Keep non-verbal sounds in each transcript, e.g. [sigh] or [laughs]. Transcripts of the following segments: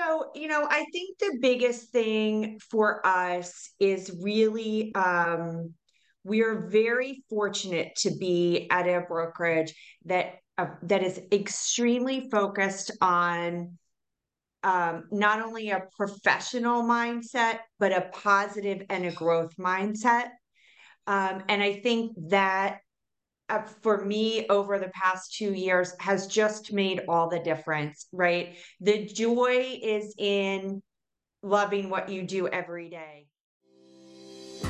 So, you know, I think the biggest thing for us is really um, we are very fortunate to be at a brokerage that uh, that is extremely focused on um, not only a professional mindset but a positive and a growth mindset. Um, and I think that uh, for me over the past two years has just made all the difference, right? The joy is in loving what you do every day.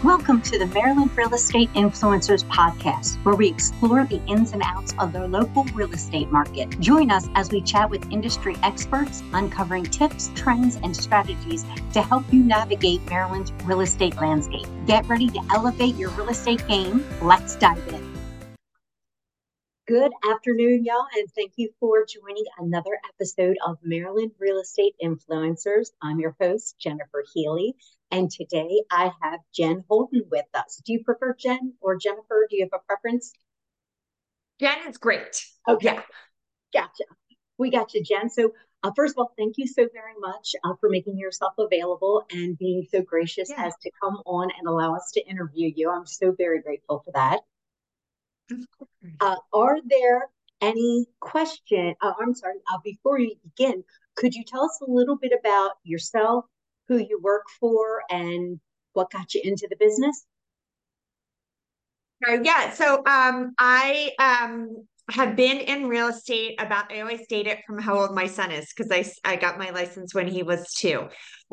Welcome to the Maryland Real Estate Influencers Podcast, where we explore the ins and outs of the local real estate market. Join us as we chat with industry experts, uncovering tips, trends, and strategies to help you navigate Maryland's real estate landscape. Get ready to elevate your real estate game. Let's dive in. Good afternoon, y'all, and thank you for joining another episode of Maryland Real Estate Influencers. I'm your host, Jennifer Healy, and today I have Jen Holden with us. Do you prefer Jen or Jennifer? Do you have a preference? Jen is great. Okay. Yeah. Gotcha. We got you, Jen. So, uh, first of all, thank you so very much uh, for making yourself available and being so gracious yeah. as to come on and allow us to interview you. I'm so very grateful for that. Uh, are there any question? Uh, I'm sorry. Uh, before you begin, could you tell us a little bit about yourself, who you work for, and what got you into the business? Uh, yeah. So um, I um, have been in real estate about. I always state it from how old my son is because I I got my license when he was two.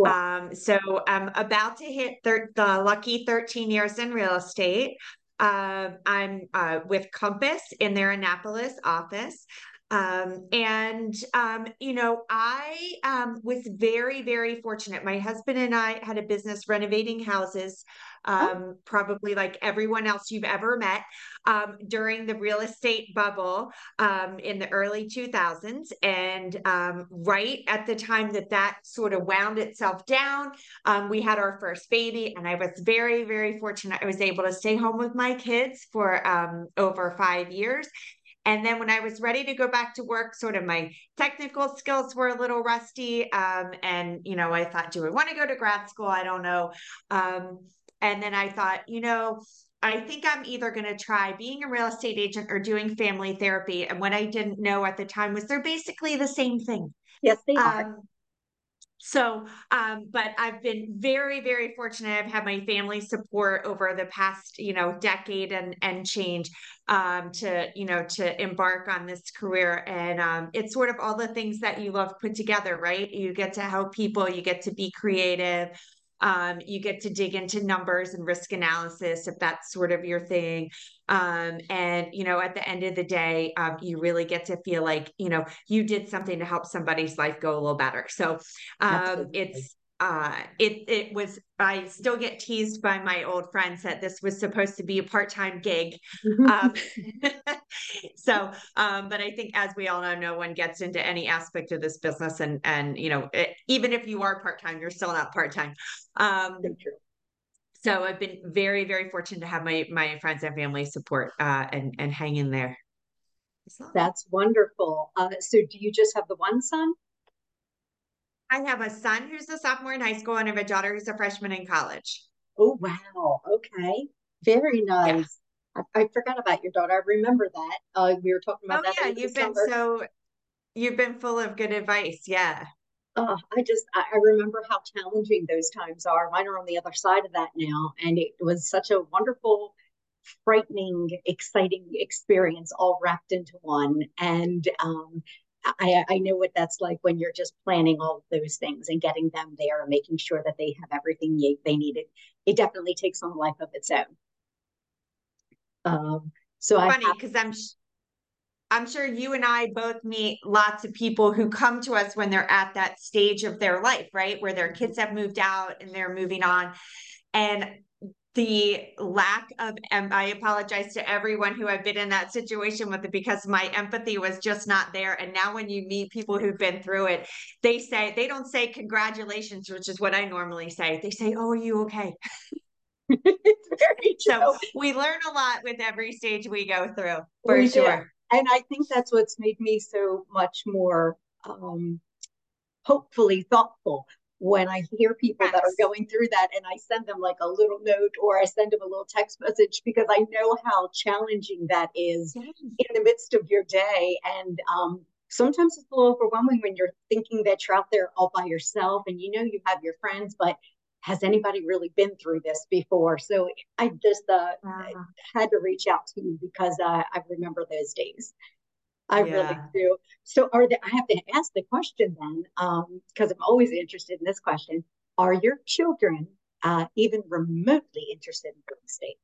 Um, so I'm about to hit thir- the lucky 13 years in real estate. Uh, I'm uh, with Compass in their Annapolis office. Um, and, um, you know, I um, was very, very fortunate. My husband and I had a business renovating houses Oh. um, probably like everyone else you've ever met um, during the real estate bubble um, in the early 2000s. And um, right at the time that that sort of wound itself down, um, we had our first baby. And I was very, very fortunate. I was able to stay home with my kids for um, over five years. And then when I was ready to go back to work, sort of my technical skills were a little rusty. Um, and, you know, I thought, do I want to go to grad school? I don't know. Um, and then I thought, you know, I think I'm either going to try being a real estate agent or doing family therapy. And what I didn't know at the time was they're basically the same thing. Yes, they are. So, um, but I've been very, very fortunate. I've had my family support over the past, you know, decade and and change um, to, you know, to embark on this career. And um, it's sort of all the things that you love put together, right? You get to help people, you get to be creative, um, you get to dig into numbers and risk analysis if that's sort of your thing. Um, and, you know, at the end of the day, um, you really get to feel like, you know, you did something to help somebody's life go a little better. So um, it's, uh it it was i still get teased by my old friends that this was supposed to be a part-time gig. Um [laughs] so um but i think as we all know no one gets into any aspect of this business and and you know it, even if you are part-time you're still not part-time. Um so i've been very very fortunate to have my my friends and family support uh and and hang in there. That's wonderful. Uh so do you just have the one son I have a son who's a sophomore in high school and I have a daughter who's a freshman in college. Oh, wow. Okay. Very nice. Yeah. I, I, forgot about your daughter. I remember that. Uh, we were talking about oh, that. Yeah, you've been so, you've been full of good advice. Yeah. Oh, I just, I, I remember how challenging those times are. Mine are on the other side of that now. And it was such a wonderful, frightening, exciting experience all wrapped into one. And um, I, I know what that's like when you're just planning all those things and getting them there and making sure that they have everything they need. It, it definitely takes on a life of its own. Um, so funny because I'm I'm sure you and I both meet lots of people who come to us when they're at that stage of their life, right? Where their kids have moved out and they're moving on. And the lack of and I apologize to everyone who I've been in that situation with it because my empathy was just not there. And now when you meet people who've been through it, they say they don't say congratulations, which is what I normally say. They say, Oh, are you okay? [laughs] so we learn a lot with every stage we go through for we sure. Do. And I think that's what's made me so much more um hopefully thoughtful when I hear people yes. that are going through that and I send them like a little note or I send them a little text message because I know how challenging that is yes. in the midst of your day. And um, sometimes it's a little overwhelming when you're thinking that you're out there all by yourself and you know you have your friends, but has anybody really been through this before? So I just uh, had to reach out to you because uh, I remember those days. I yeah. really do. So are there, I have to ask the question then, because um, I'm always interested in this question. Are your children uh, even remotely interested in real estate?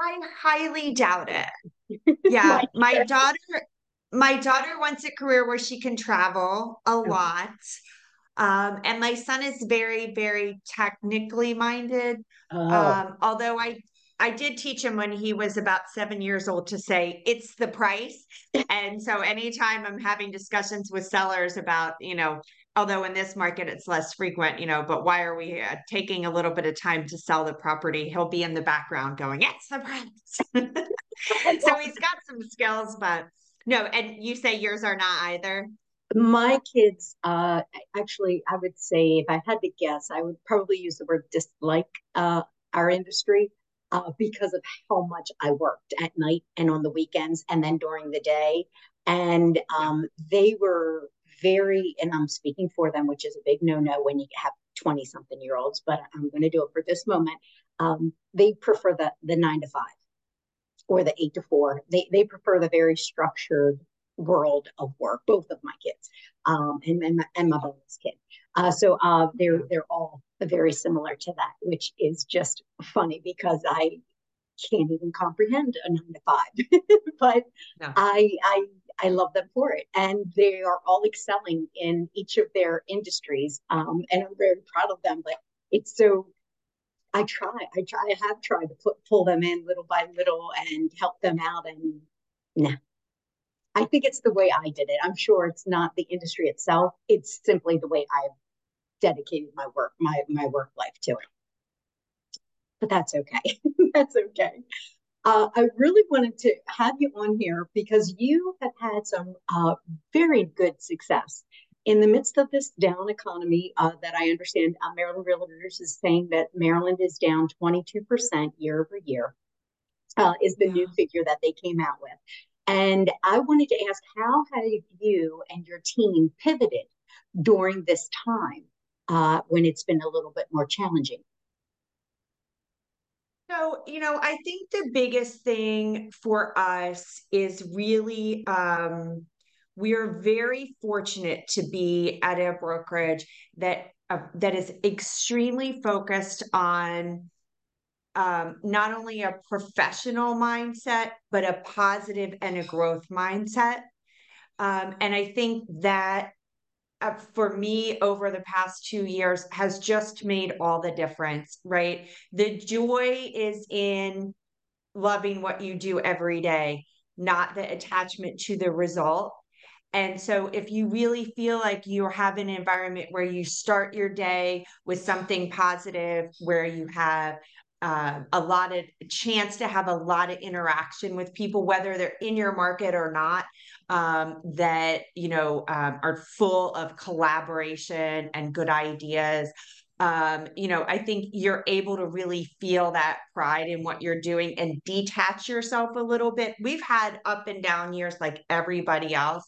I highly doubt it. [laughs] Yeah, my daughter my daughter wants a career where she can travel a lot. Um, and my son is very, very technically minded. Oh. Um, although I I did teach him when he was about seven years old to say it's the price. and so anytime I'm having discussions with sellers about, you know, although in this market it's less frequent, you know, but why are we uh, taking a little bit of time to sell the property? He'll be in the background going, it's the price. [laughs] so he's got some skills, but no. And you say yours are not either. My kids, uh, actually, I would say if I had to guess, I would probably use the word dislike uh, our industry uh, because of how much I worked at night and on the weekends and then during the day. And um, they were very, and I'm speaking for them, which is a big no no when you have 20 something year olds, but I'm going to do it for this moment. Um, they prefer the, the nine to five or the eight to four. They, they prefer the very structured world of work, both of my kids um, and, and, my, and my bonus kid. Uh, so uh, they're they're all very similar to that, which is just funny because I can't even comprehend a nine to five, [laughs] but no. I I I love them for it, and they are all excelling in each of their industries, um, and I'm very proud of them. But it's so I try, I try, I have tried to put, pull them in little by little and help them out, and nah, I think it's the way I did it. I'm sure it's not the industry itself. It's simply the way I've dedicated my work, my my work life to it. But that's okay. [laughs] that's okay. Uh, I really wanted to have you on here because you have had some uh, very good success in the midst of this down economy uh, that I understand. Uh, Maryland Realtors is saying that Maryland is down 22% year over year. Uh, is the yeah. new figure that they came out with. And I wanted to ask, how have you and your team pivoted during this time uh, when it's been a little bit more challenging? So, you know, I think the biggest thing for us is really um, we're very fortunate to be at a brokerage that uh, that is extremely focused on um, not only a professional mindset, but a positive and a growth mindset. Um, and I think that uh, for me over the past two years has just made all the difference, right? The joy is in loving what you do every day, not the attachment to the result. And so, if you really feel like you have an environment where you start your day with something positive, where you have uh, a lot of chance to have a lot of interaction with people, whether they're in your market or not, um, that you know um, are full of collaboration and good ideas. Um, you know, I think you're able to really feel that pride in what you're doing and detach yourself a little bit. We've had up and down years like everybody else.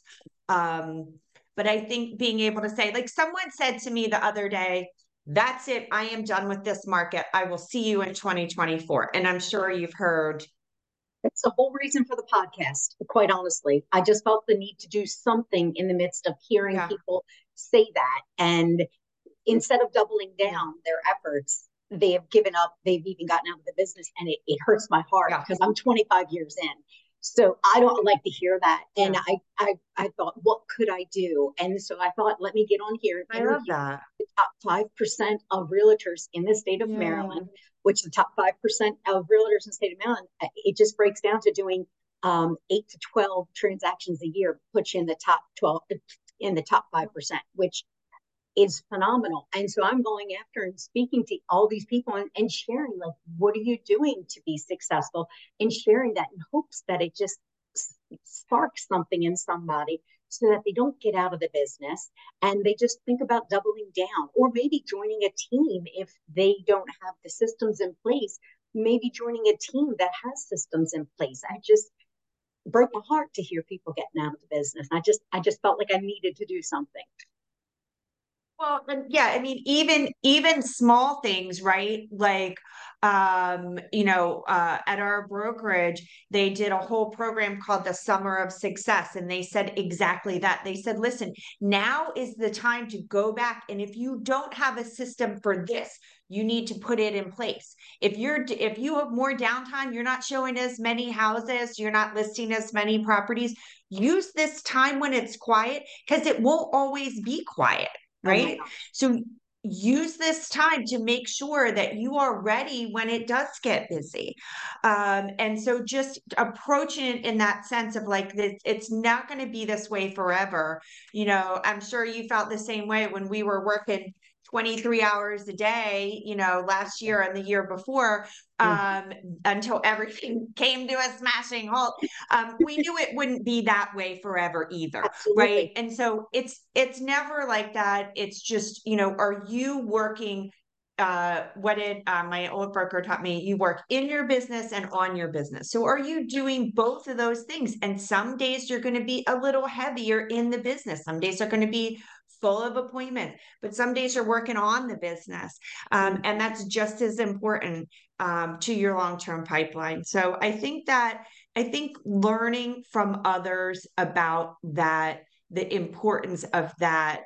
Um, but I think being able to say, like someone said to me the other day, that's it. I am done with this market. I will see you in 2024. And I'm sure you've heard. It's the whole reason for the podcast, quite honestly. I just felt the need to do something in the midst of hearing yeah. people say that. And instead of doubling down their efforts, they have given up. They've even gotten out of the business. And it, it hurts my heart yeah. because I'm 25 years in. So I don't like to hear that. And I, I, I thought, what could I do? And so I thought, let me get on here. I love that. The top 5% of realtors in the state of yeah. Maryland, which the top 5% of realtors in the state of Maryland, uh, it just breaks down to doing um, eight to 12 transactions a year, puts you in the top 12, in the top 5%, which is phenomenal. And so I'm going after and speaking to all these people and, and sharing, like, what are you doing to be successful? And sharing that in hopes that it just sparks something in somebody so that they don't get out of the business and they just think about doubling down or maybe joining a team if they don't have the systems in place maybe joining a team that has systems in place i just broke my heart to hear people getting out of the business i just i just felt like i needed to do something well, yeah, I mean, even even small things, right? Like, um, you know, uh, at our brokerage, they did a whole program called the Summer of Success, and they said exactly that. They said, listen, now is the time to go back, and if you don't have a system for this, you need to put it in place. If you're if you have more downtime, you're not showing as many houses, you're not listing as many properties. Use this time when it's quiet because it won't always be quiet right? Oh so use this time to make sure that you are ready when it does get busy. Um, and so just approaching it in that sense of like this, it's not going to be this way forever. You know, I'm sure you felt the same way when we were working 23 hours a day, you know, last year and the year before, mm. um, until everything [laughs] came to a smashing halt. Um, we knew it wouldn't be that way forever either, Absolutely. right? And so it's it's never like that. It's just, you know, are you working uh, what did uh, my old broker taught me? You work in your business and on your business. So, are you doing both of those things? And some days you're going to be a little heavier in the business. Some days are going to be full of appointments, but some days you're working on the business. Um, and that's just as important um, to your long term pipeline. So I think that, I think learning from others about that, the importance of that,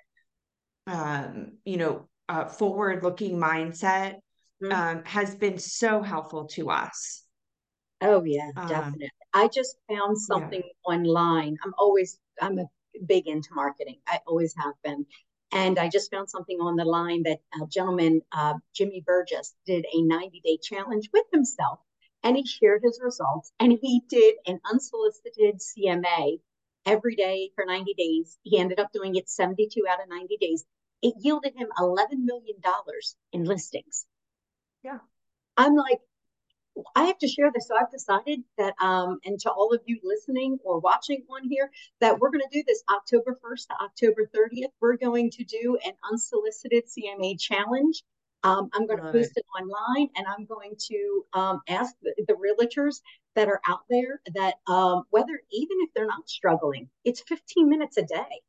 um, you know, uh, forward looking mindset mm-hmm. um, has been so helpful to us. Oh, yeah, um, definitely. I just found something yeah. online. I'm always, I'm a big into marketing. I always have been. And I just found something on the line that a gentleman, uh, Jimmy Burgess, did a 90 day challenge with himself. And he shared his results. And he did an unsolicited CMA every day for 90 days. He ended up doing it 72 out of 90 days. It yielded him $11 million in listings. Yeah. I'm like, I have to share this. So I've decided that, um, and to all of you listening or watching on here, that we're going to do this October 1st to October 30th. We're going to do an unsolicited CMA challenge. Um, I'm going to post it. online and I'm going to um, ask the, the, realtors that are out there that um, whether, even if they're not struggling, it's 15 minutes a day.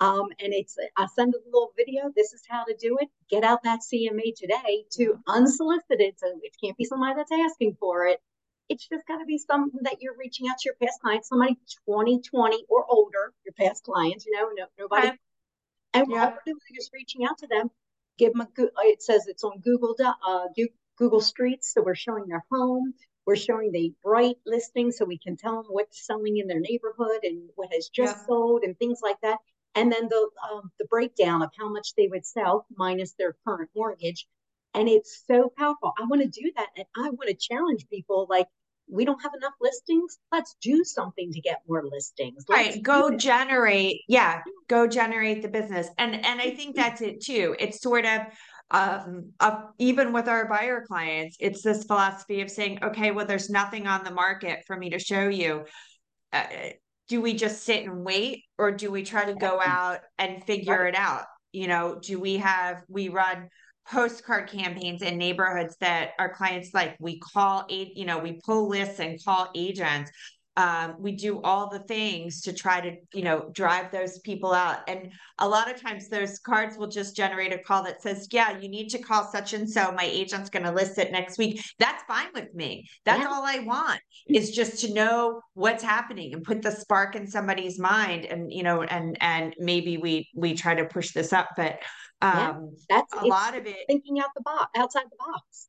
Um, and it's I send a little video. This is how to do it. Get out that CMA today to unsolicited. So it can't be somebody that's asking for it. It's just got to be something that you're reaching out to your past clients, somebody 2020 or older, your past clients. You know, no, nobody. Okay. And yeah. what we're is reaching out to them. Give them a. It says it's on Google. Uh, Google Streets, so we're showing their home. We're showing the bright listings so we can tell them what's selling in their neighborhood and what has just yeah. sold and things like that and then the um, the breakdown of how much they would sell minus their current mortgage. And it's so powerful. I want to do that and i want to challenge people like we don't have enough listings? Let's do something to get more listings. Let's right go generate yeah go generate the business. And and i think that's it too. It's sort of um uh, even with our buyer clients it's this philosophy of saying okay well there's nothing on the market for me to show you. Uh, do we just sit and wait or do we try to go out and figure right. it out? You know do we have we run postcard campaigns in neighborhoods that our clients like we call eight you know we pull lists and call agents um, we do all the things to try to you know drive those people out. And a lot of times those cards will just generate a call that says yeah you need to call such and so. My agent's going to list it next week. That's fine with me. That's yeah. all i want is just to know what's happening and put the spark in somebody's mind and you know and and maybe we we try to push this up. But um yeah, that's a lot of it thinking out the box outside the box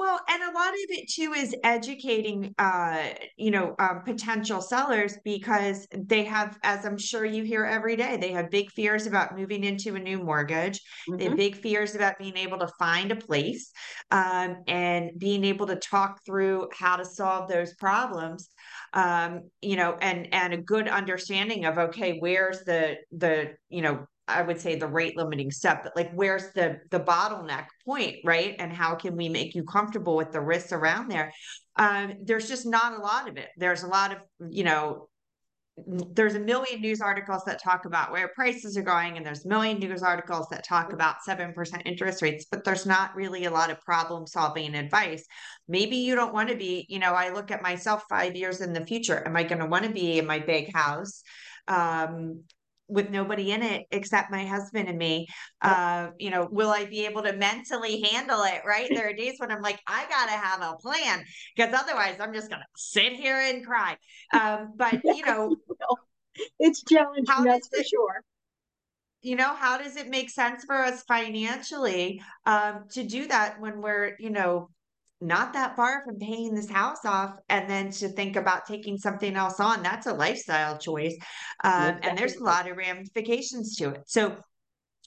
well, and a lot of it too is educating, uh, you know, um, potential sellers because they have, as I'm sure you hear every day, they have big fears about moving into a new mortgage. Mm-hmm. They have mm-hmm. big fears about being able to find a place um, and being able to talk through how to solve those problems. Um, you know, and and a good understanding of okay, where's the the you know I would say the rate limiting step, but like where's the the bottleneck point, right? And how can we make you comfortable with the risks around there? Um, there's just not a lot of it. There's a lot of, you know, there's a million news articles that talk about where prices are going and there's a million news articles that talk about 7% interest rates but there's not really a lot of problem solving advice maybe you don't want to be you know i look at myself 5 years in the future am i going to want to be in my big house um, with nobody in it except my husband and me uh you know will i be able to mentally handle it right? There are days when i'm like i gotta have a plan because otherwise i'm just gonna sit here and cry. Um but [laughs] you know it's challenging how that's for sure. You know how does it make sense for us financially um to do that when we're you know not that far from paying this house off and then to think about taking something else on that's a lifestyle choice um, and there's a lot of ramifications to it. So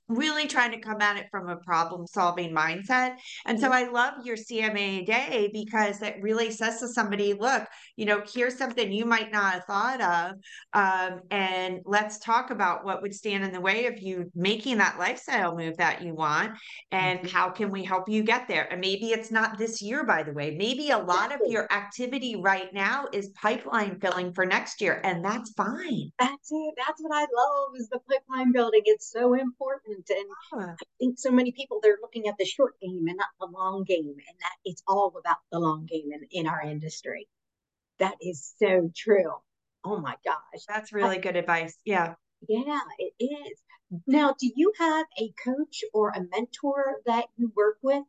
really trying to come at it from a problem solving mindset. And so I love your CMA day because it really says to somebody, look, you know, here's something you might not have thought of. Um, and let's talk about what would stand in the way of you making that lifestyle move that you want. And mm-hmm. how can we help you get there? And maybe it's not this year, by the way. Maybe a lot of your activity right now is pipeline filling for next year. And that's fine. That's it. That's what I love is the pipeline building. It's so important important. And I think so many people they're looking at the short game and not the long game, and that it's all about the long game in, in our industry. That is so true. Oh my gosh. That's really I, good advice. Yeah. Yeah, it is. Now, do you have a coach or a mentor that you work with?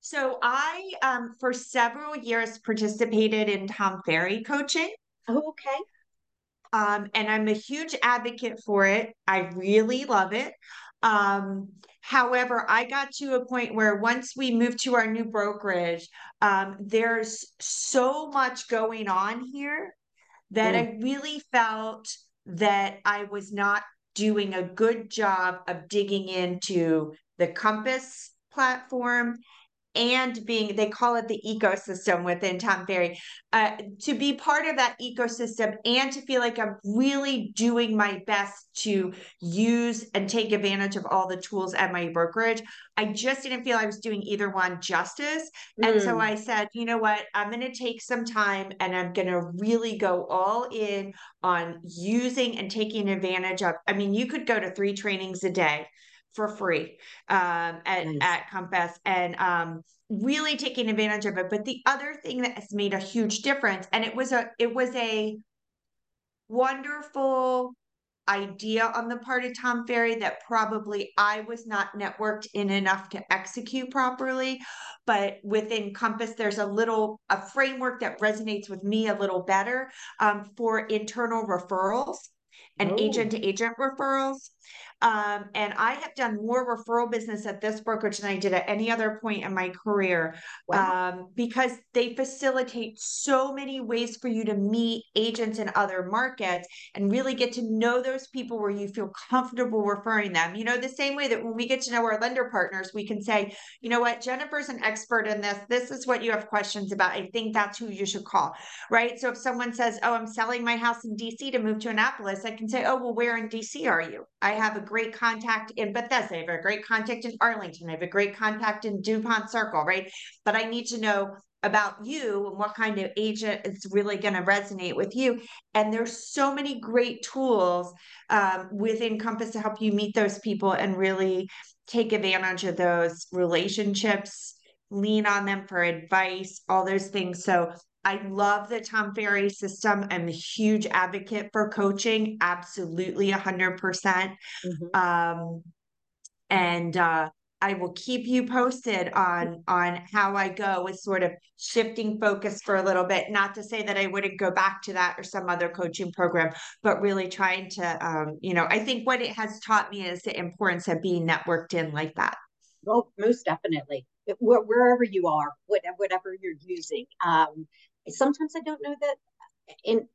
So I, um, for several years, participated in Tom Ferry coaching. Oh, okay. Um, and I'm a huge advocate for it. I really love it. Um, however, I got to a point where once we moved to our new brokerage, um, there's so much going on here that mm. I really felt that I was not doing a good job of digging into the Compass platform and being they call it the ecosystem within tom ferry uh, to be part of that ecosystem and to feel like i'm really doing my best to use and take advantage of all the tools at my brokerage i just didn't feel i was doing either one justice mm. and so mm. i said you know what i'm going to take some time and i'm going to really go all in on using and taking advantage of i mean you could go to three trainings a day for free um, at, nice. at Compass and um, really taking advantage of it. But the other thing that has made a huge difference, and it was a it was a wonderful idea on the part of Tom Ferry that probably I was not networked in enough to execute properly. But within Compass, there's a little a framework that resonates with me a little better um, for internal referrals and agent to agent referrals. Um, and I have done more referral business at this brokerage than I did at any other point in my career wow. um, because they facilitate so many ways for you to meet agents in other markets and really get to know those people where you feel comfortable referring them. You know, the same way that when we get to know our lender partners, we can say, you know what, Jennifer's an expert in this. This is what you have questions about. I think that's who you should call, right? So if someone says, oh, I'm selling my house in DC to move to Annapolis, I can say, oh, well, where in DC are you? I have a great contact in Bethesda. I have a great contact in Arlington. I have a great contact in DuPont Circle, right? But I need to know about you and what kind of agent is really going to resonate with you. And there's so many great tools um, within Compass to help you meet those people and really take advantage of those relationships, lean on them for advice, all those things. So I love the Tom Ferry system. I'm a huge advocate for coaching, absolutely 100%. percent mm hmm um, and uh, I will keep you posted on on how I go with sort of shifting focus for a little bit. Not to say that I wouldn't go back to that or some other coaching program, but really trying to, um, you know, I think what it has taught me is the importance of being networked in like that. Well, most definitely, wherever you are, whatever you're using. Um, sometimes I don't know that in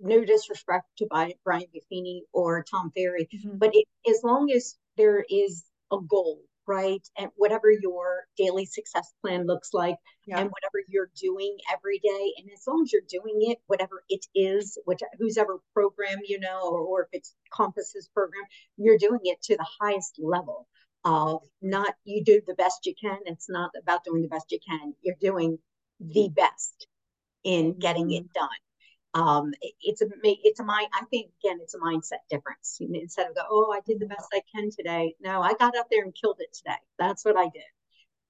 no disrespect to Brian Buffini or Tom Ferry, mm-hmm. but it, as long as there is a goal, right? And whatever your daily success plan looks like yeah. and whatever you're doing every day. And as long as you're doing it, whatever it is, which who's ever program, you know, or, or if it's Compass's program, you're doing it to the highest level of not you do the best you can. It's not about doing the best you can. You're doing the best in getting it done. um, it's a it's a mind. I think again, it's a mindset difference. Instead of go, oh, I did the best I can today. No, I got out there and killed it today. That's what I did.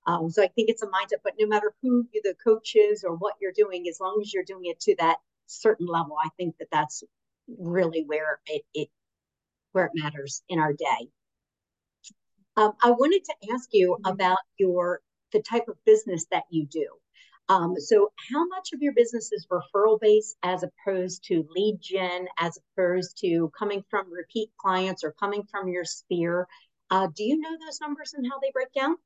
Um, so I think it's a mindset. But no matter who the coach is or what you're doing, as long as you're doing it to that certain level, I think that that's really where it, it where it matters in our day. Um, I wanted to ask you mm-hmm. about your the type of business that you do. Um, so, how much of your business is referral based as opposed to lead gen, as opposed to coming from repeat clients or coming from your sphere? Uh, do you know those numbers and how they break down?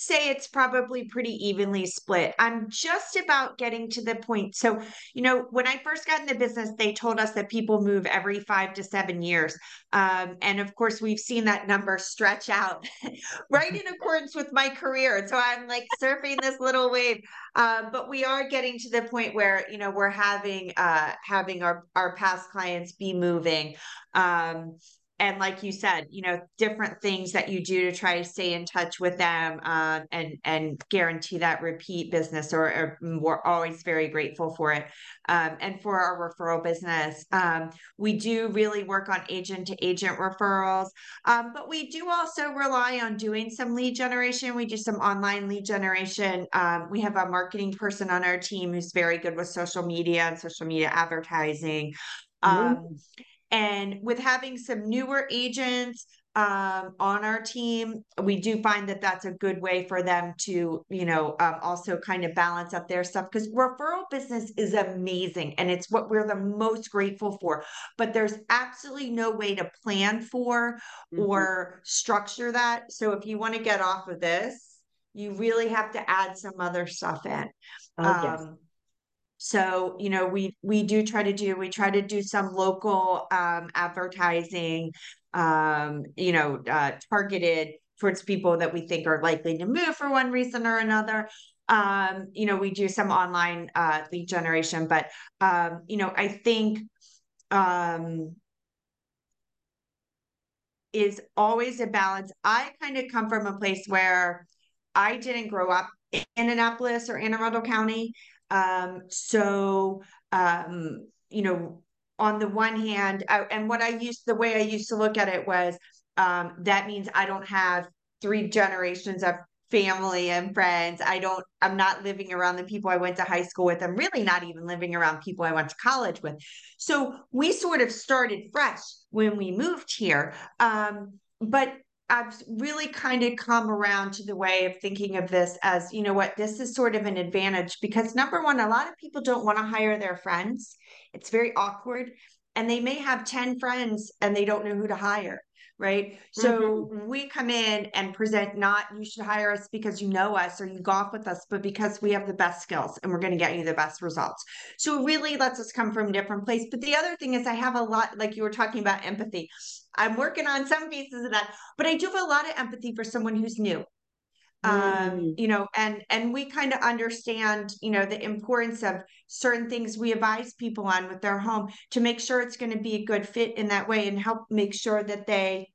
Say it's probably pretty evenly split. I'm just about getting to the point. So, you know, when I first got in the business, they told us that people move every five to seven years. Um, and of course, we've seen that number stretch out [laughs] right in accordance with my career. So I'm like surfing this little wave. Um, but we are getting to the point where, you know, we're having uh, having our, our past clients be moving. Um, and like you said you know different things that you do to try to stay in touch with them uh, and and guarantee that repeat business or, or, we're always very grateful for it um, and for our referral business. Um, we do really work on agent to agent referrals um, but we do also rely on doing some lead generation. We do some online lead generation. Um, we have a marketing person on our team who's very good with social media and social media advertising. Mm-hmm. And with having some newer agents um, on our team, we do find that that's a good way for them to, you know, um, also kind of balance up their stuff because referral business is amazing and it's what we're the most grateful for. But there's absolutely no way to plan for mm-hmm. or structure that. So if you want to get off of this, you really have to add some other stuff in. Oh, um, yes so, you know, we we do try to do we try to do some local um, advertising, um, you know, uh, targeted towards people that we think are likely to move for one reason or another. Um, you know, we do some online uh, lead generation, but um, you know, I think um, is always a balance. I kind of come from a place where I didn't grow up in Annapolis or Anne Arundel County. Um, so, um, you know, on the one hand, I, and what I used, the way I used to look at it was um, that means I don't have three generations of family and friends. I don't, I'm not living around the people I went to high school with. I'm really not even living around people I went to college with. So we sort of started fresh when we moved here. Um, but I've really kind of come around to the way of thinking of this as, you know what, this is sort of an advantage because number one, a lot of people don't want to hire their friends. It's very awkward. And they may have 10 friends and they don't know who to hire right? So mm-hmm. we come in and present not you should hire us because you know us or you golf with us, but because we have the best skills and we're going to get you the best results. So it really lets us come from a different place. But the other thing is I have a lot, like you were talking about empathy. I'm working on some pieces of that, but I do have a lot of empathy for someone who's new um mm. you know and and we kind of understand you know the importance of certain things we advise people on with their home to make sure it's going to be a good fit in that way and help make sure that they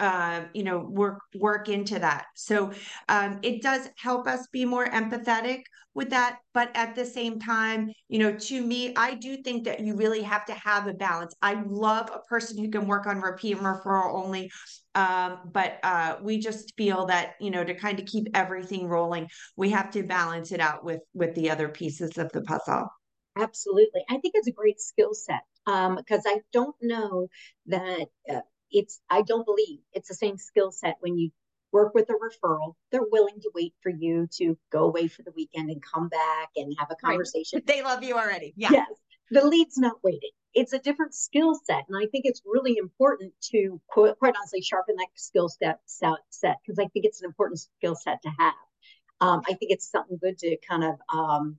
uh, you know work work into that. So um, it does help us be more empathetic with that but at the same time you know to me i do think that you really have to have a balance. I love a person who can work on repeat and referral only um, but uh, we just feel that you know to kind of keep everything rolling we have to balance it out with with the other pieces of the puzzle. Absolutely. I think it's a great skill set because um, i don't know that uh, it's i don't believe it's the same skill set when you work with a referral. They're willing to wait for you to go away for the weekend and come back and have a conversation. Right. they love you already. Yeah. Yes. The lead's not waiting. It's a different skill set and i think it's really important to quite honestly sharpen that skill set set because i think it's an important skill set to have. Um, i think it's something good to kind of um,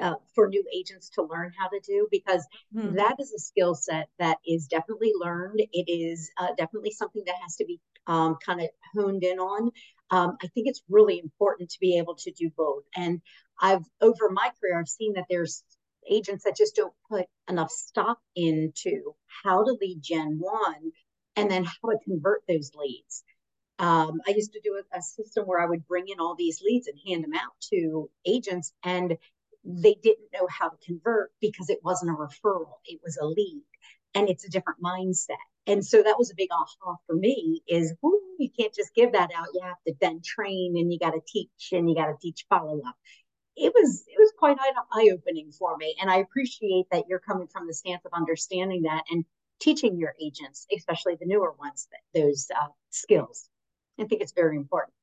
uh, for new agents to learn how to do because mm-hmm. that is a skill set that is definitely learned. It is uh, definitely something that has to be um, kind of honed in on. Um, I think it's really important to be able to do both. And I've over my career, I've seen that there's agents that just don't put enough stock into how to lead Gen One and then how to convert those leads. Um, I used to do a, a, system where I would bring in all these leads and hand them out to agents, and they didn't know how to convert because it wasn't a referral, it was a lead and it's a different mindset. And so that was a big aha for me is whoo, you can't just give that out. You have to then train and you got to teach and you got to teach follow up. It was it was quite eye opening for me, and I appreciate that you're coming from the stance of understanding that and teaching your agents, especially the newer ones, that those uh, skills. I think it's very important.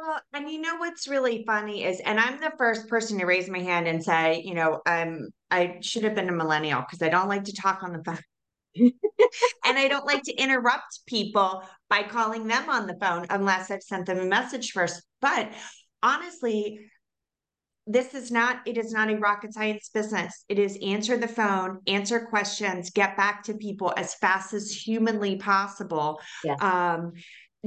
Well, and you know what's really funny is, and I'm the first person to raise my hand and say, you know, um, I should have been a millennial because I don't like to talk on the phone. [laughs] and I don't like to interrupt people by calling them on the phone unless I've sent them a message first. But honestly, this is not it is not a rocket science business it is answer the phone answer questions get back to people as fast as humanly possible yes. um,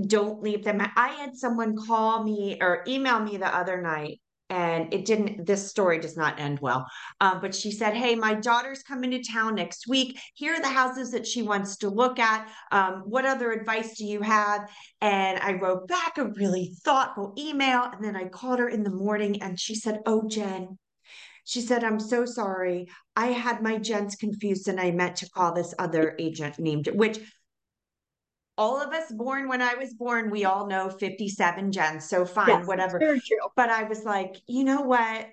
don't leave them. I had someone call me or email me the other night and it didn't this story does not end well um, but she said hey my daughter's coming to town next week here are the houses that she wants to look at um, what other advice do you have and i wrote back a really thoughtful email and then i called her in the morning and she said oh jen she said, I'm so sorry. I had my gents confused and I meant to call this other agent named, which all of us born when I was born, we all know 57 Jens. So fine, yes, whatever. But I was like, you know what?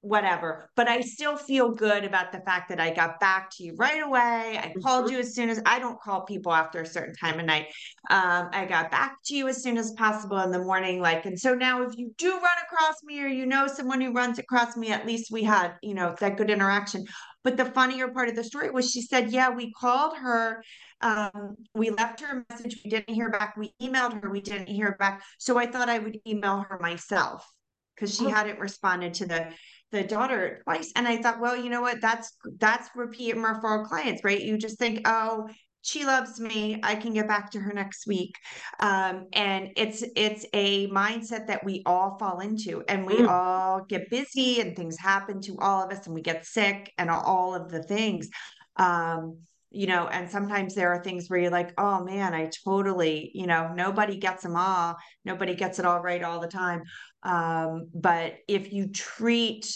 Whatever. But I still feel good about the fact that I got back to you right away. I mm-hmm. called you as soon as I don't call people after a certain time of night. Um, I got back to you as soon as possible in the morning. Like, and so now if you do run across me or you know someone who runs across me, at least we had, you know, that good interaction. But the funnier part of the story was she said, yeah, we called her um, we left her a message. We didn't hear back. We emailed her. We didn't hear back. So I thought I would email her myself because she oh. hadn't responded to the the daughter twice. And I thought, well, you know what? That's that's repeat and referral clients, right? You just think, oh, she loves me. I can get back to her next week. Um, and it's it's a mindset that we all fall into, and we mm. all get busy, and things happen to all of us, and we get sick, and all of the things. Um, you know, and sometimes there are things where you're like, oh man, I totally, you know, nobody gets them all. Nobody gets it all right all the time. Um, but if you treat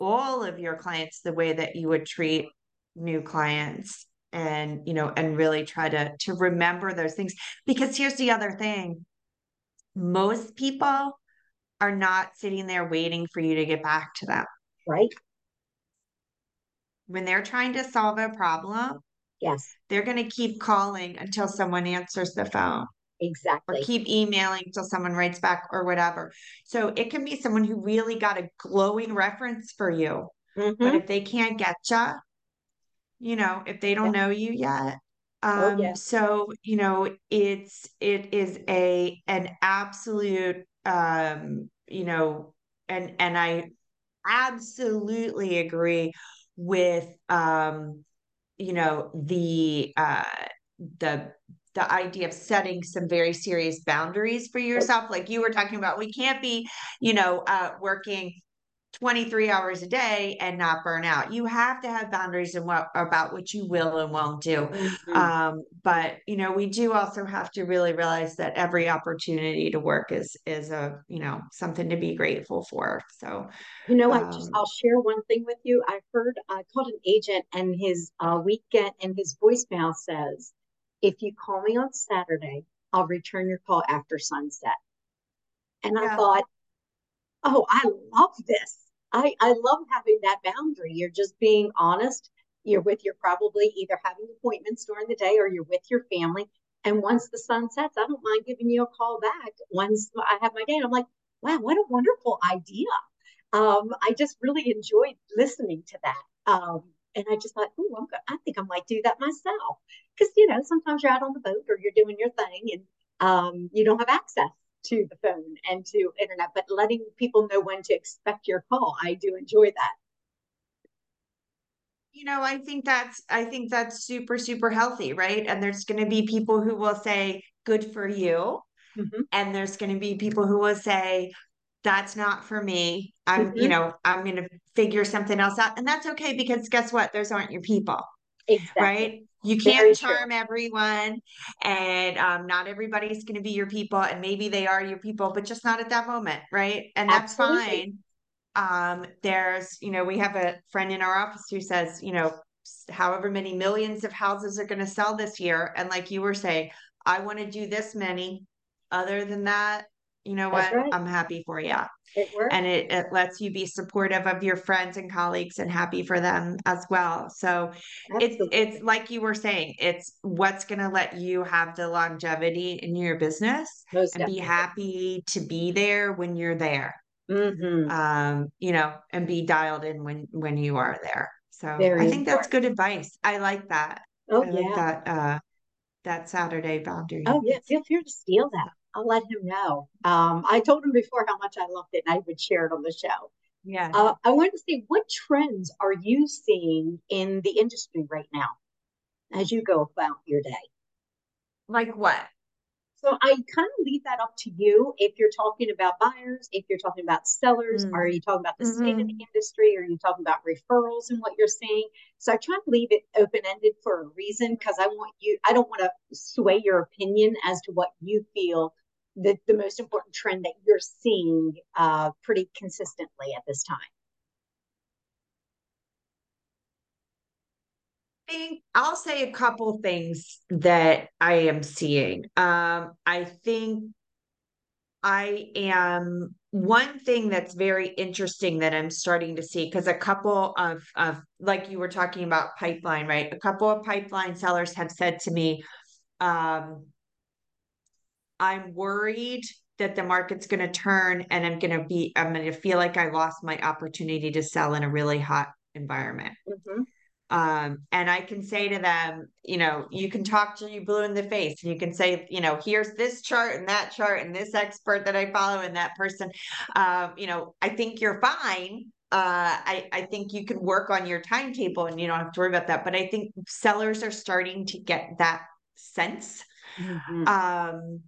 all of your clients the way that you would treat new clients and, you know, and really try to to remember those things. Because here's the other thing. Most people are not sitting there waiting for you to get back to them. Right. When they're trying to solve a problem, Yes. They're going to keep calling until someone answers the phone. Exactly. Or keep emailing until someone writes back or whatever. So it can be someone who really got a glowing reference for you. Mm-hmm. But if they can't get you, you know, if they don't yeah. know you yet, oh, um, oh, yeah. so you know, it's it is a an absolute um, you know, and and I absolutely agree with um you know the uh the the idea of setting some very serious boundaries for yourself like you were talking about we can't be you know uh working 23 hours a day and not burn out. You have to have boundaries and what about what you will and won't do. Mm-hmm. um but you know we do also have to really realize that every opportunity to work is is a you know something to be grateful for. So you know um, i just i'll share one thing with you. I heard i called an agent and his uh weekend and his voicemail says if you call me on saturday i'll return your call after sunset. And yeah. i thought oh i love this I, I love having that boundary. You're just being honest. You're with you're probably either having appointments during the day or you're with your family. And once the sun sets, I don't mind giving you a call back. Once I have my day, And I'm like, wow, what a wonderful idea. Um, I just really enjoyed listening to that. Um, and I just thought, oh, I'm I think I might do that myself. Because, you know, sometimes you're out on the boat or you're doing your thing and um, you don't have access to the phone and to internet, but letting people know when to expect your call. I do enjoy that. You know, I think that's I think that's super super healthy, right? And there's going to be people who will say good for you. Mm-hmm. And there's going to be people who will say that's not for me. I'm, mm-hmm. you know, I'm going to figure something else out. And that's okay because guess what? Those aren't your people. Exactly. Right? You can't charm true. everyone, and um, not everybody's going to be your people, and maybe they are your people, but just not at that moment, right? And that's Absolutely. fine. Um, there's, you know, we have a friend in our office who says, you know, however many millions of houses are going to sell this year. And like you were saying, I want to do this many. Other than that, you know That's what? right. I'm happy for you. It works. And it, it lets you be supportive of your friends and colleagues and happy for them as well. So it's Absolutely. it's like you were saying, it's what's gonna let you have the longevity in your business Most and be happy to be there when you're there. Mhm. Um, you know, and be dialed in when when you are there. So I Very think that's good advice. I like that. Oh, I like yeah. that uh that Saturday boundary. Oh, yeah. Feel free to steal that. I'll let him know. Um, I told him before how much I loved it and I would share it on the show. Yeah. Uh, I wanted to see what trends are you seeing in the industry right now as you go about your day? Like what? So I kind of leave that up to you if you're talking about buyers, if you're talking about sellers, Mm. are you talking about the state of the Mhm. industry, are you talking about referrals and what you're seeing? So I try to leave it open-ended for a reason because I want you, I don't want to sway your opinion as to what you feel the, the most important trend that you're seeing uh, pretty consistently at this time. I think I'll say a couple things that I am seeing. Um, I think I am one thing that's very interesting that I'm starting to see because a couple of of like you were talking about pipeline, right? A couple of pipeline sellers have said to me, um, I'm worried that the market's going to turn and I'm going to be I'm going to feel like I lost my opportunity to sell in a really hot environment. Mm-hmm. Um, and I can say to them, you know, you can talk to you blue in the face and you can say, you know, here's this chart and that chart and this expert that I follow and that person. Um, you know, I think you're fine. Uh, I, I think you can work on your timetable and you don't have to worry about that. But I think sellers are starting to get that sense. Mm-hmm. Um,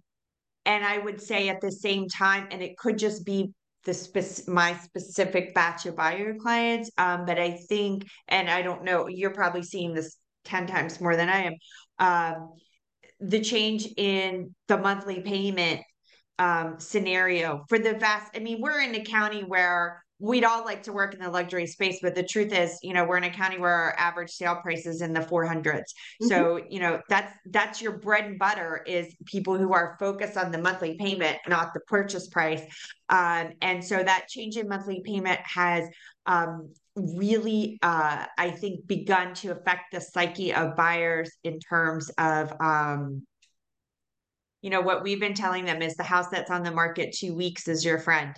and I would say at the same time, and it could just be the spec- my specific batch of buyer clients. Um, but I think, and I don't know, you're probably seeing this 10 times more than I am. Um, the change in the monthly payment um, scenario for the vast, I mean, we're in a county where we'd all like to work in the luxury space, but the truth is, you know, we're in a county where our average sale price is in the 400s. Mm-hmm. So, you know, that's that's your bread and butter is people who are focused on the monthly payment, not the purchase price. Um, and so that change in monthly payment has um, really, uh, I think, begun to affect the psyche of buyers in terms of um, you know what we've been telling them is the house that's on the market two weeks is your friend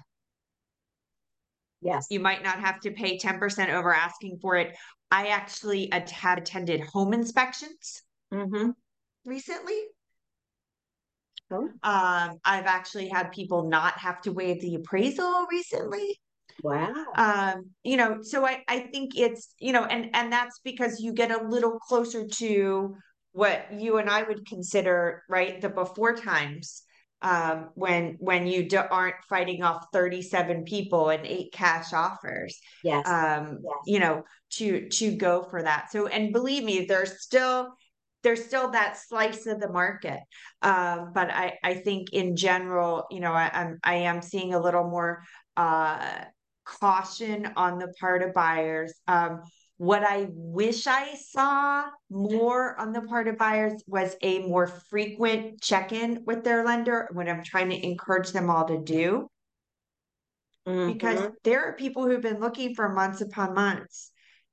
Yes. you might not have to pay 10% over asking for it i actually have attended home inspections Mm-hmm. recently Oh, um i've actually had people not have to waive the appraisal recently wow. um you know so i i think it's you know and and that's because you get a little closer to what you and i would consider right the before times um when when you do, aren't fighting off 37 people and eight cash offers Yes. um Yes. you know to to go for that so and believe me there's still there's still that slice of the market um but i i think in general you know I, i'm i am seeing a little more uh caution on the part of buyers. Um, what I wish I saw more on the part of buyers was a more frequent check in with their lender, what I'm trying to encourage them all to do. Mm-hmm. Because there are people who've been looking for months upon months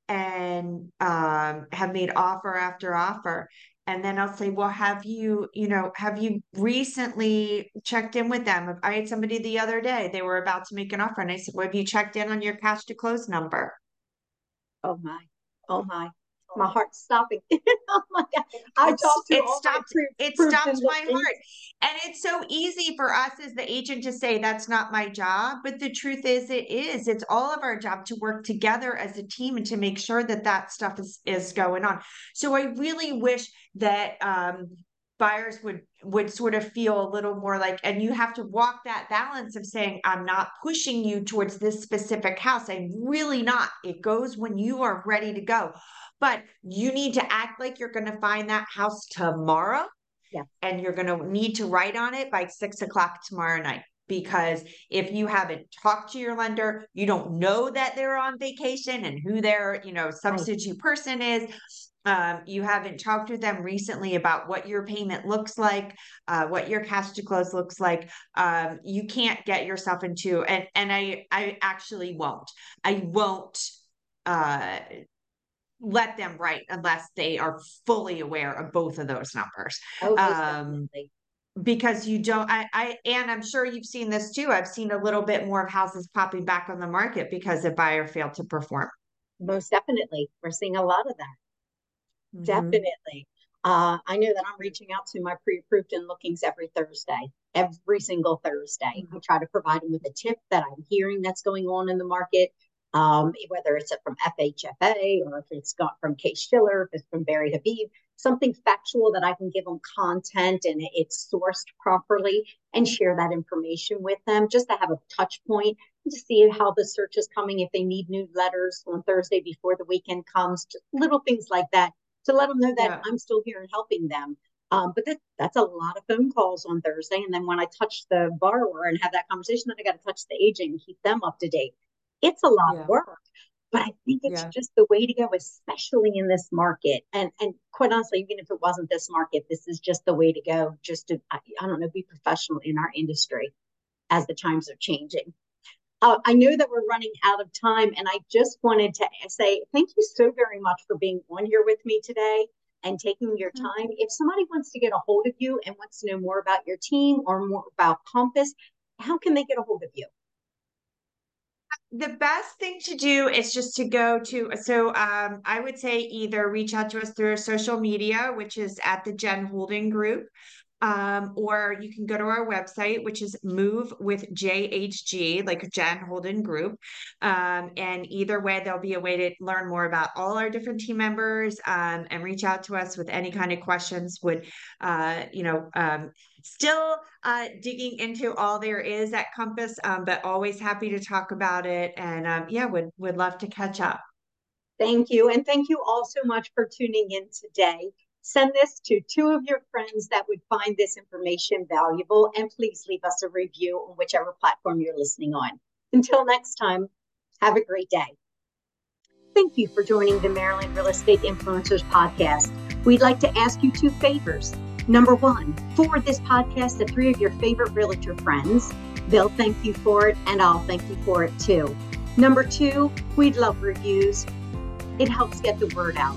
and um, have made offer after offer. And then I'll say, well, have you, you know, have you recently checked in with them? I had somebody the other day, they were about to make an offer. And I said, well, have you checked in on your cash to close number? Oh my. Oh my. My heart's stopping. [laughs] oh my God. I It's- talked to it stopped- It stopped my heart. And it's so easy for us as the agent to say, that's not my job. But the truth is, it is. It's all of our job to work together as a team and to make sure that that stuff is, is going on. So I really wish that um, buyers would would sort of feel a little more like and you have to walk that balance of saying i'm not pushing you towards this specific house i'm really not it goes when you are ready to go but you need to act like you're going to find that house tomorrow Yeah. and you're going to need to write on it by six o'clock tomorrow night because if you haven't talked to your lender, you don't know that they're on vacation and who their, you know, substitute right. person is. Um, you haven't talked with them recently about what your payment looks like, uh, what your cash to close looks like. Um, you can't get yourself into and and I I actually won't. I won't uh, let them write unless they are fully aware of both of those numbers. Oh, um, because you don't I, I and i'm sure you've seen this too i've seen a little bit more of houses popping back on the market because the buyer failed to perform most definitely we're seeing a lot of that mm-hmm. definitely uh, i know that i'm reaching out to my pre-approved and lookings every thursday every single thursday mm-hmm. i try to provide them with a tip that i'm hearing that's going on in the market um, whether it's from FHFA or if it's got from Case Shiller, if it's from Barry Habib, something factual that I can give them content and it's sourced properly and share that information with them just to have a touch point to see how the search is coming, if they need new letters on Thursday before the weekend comes, just little things like that to let them know that yeah. I'm still here and helping them. Um, but that, that's a lot of phone calls on Thursday. And then when I touch the borrower and have that conversation, then I got to touch the agent and keep them up to date. It's a lot yeah. of work, but I think it's yeah. just the way to go, especially in this market. And and quite honestly, even if it wasn't this market, this is just the way to go. Just to I, I don't know, be professional in our industry as the times are changing. Uh, I know that we're running out of time, and I just wanted to say thank you so very much for being on here with me today and taking your mm-hmm. time. If somebody wants to get a hold of you and wants to know more about your team or more about Compass, how can they get a hold of you? the best thing to do is just to go to so um, i would say either reach out to us through social media which is at the jen Holden group um, or you can go to our website, which is Move with JHG, like Jen Holden Group. Um, and either way, there'll be a way to learn more about all our different team members um, and reach out to us with any kind of questions. Would uh, you know? Um, still uh, digging into all there is at Compass, um, but always happy to talk about it. And um, yeah, would would love to catch up. Thank you, and thank you all so much for tuning in today. Send this to two of your friends that would find this information valuable, and please leave us a review on whichever platform you're listening on. Until next time, have a great day. Thank you for joining the Maryland Real Estate Influencers Podcast. We'd like to ask you two favors. Number one, forward this podcast to three of your favorite realtor friends. They'll thank you for it, and I'll thank you for it too. Number two, we'd love reviews. It helps get the word out.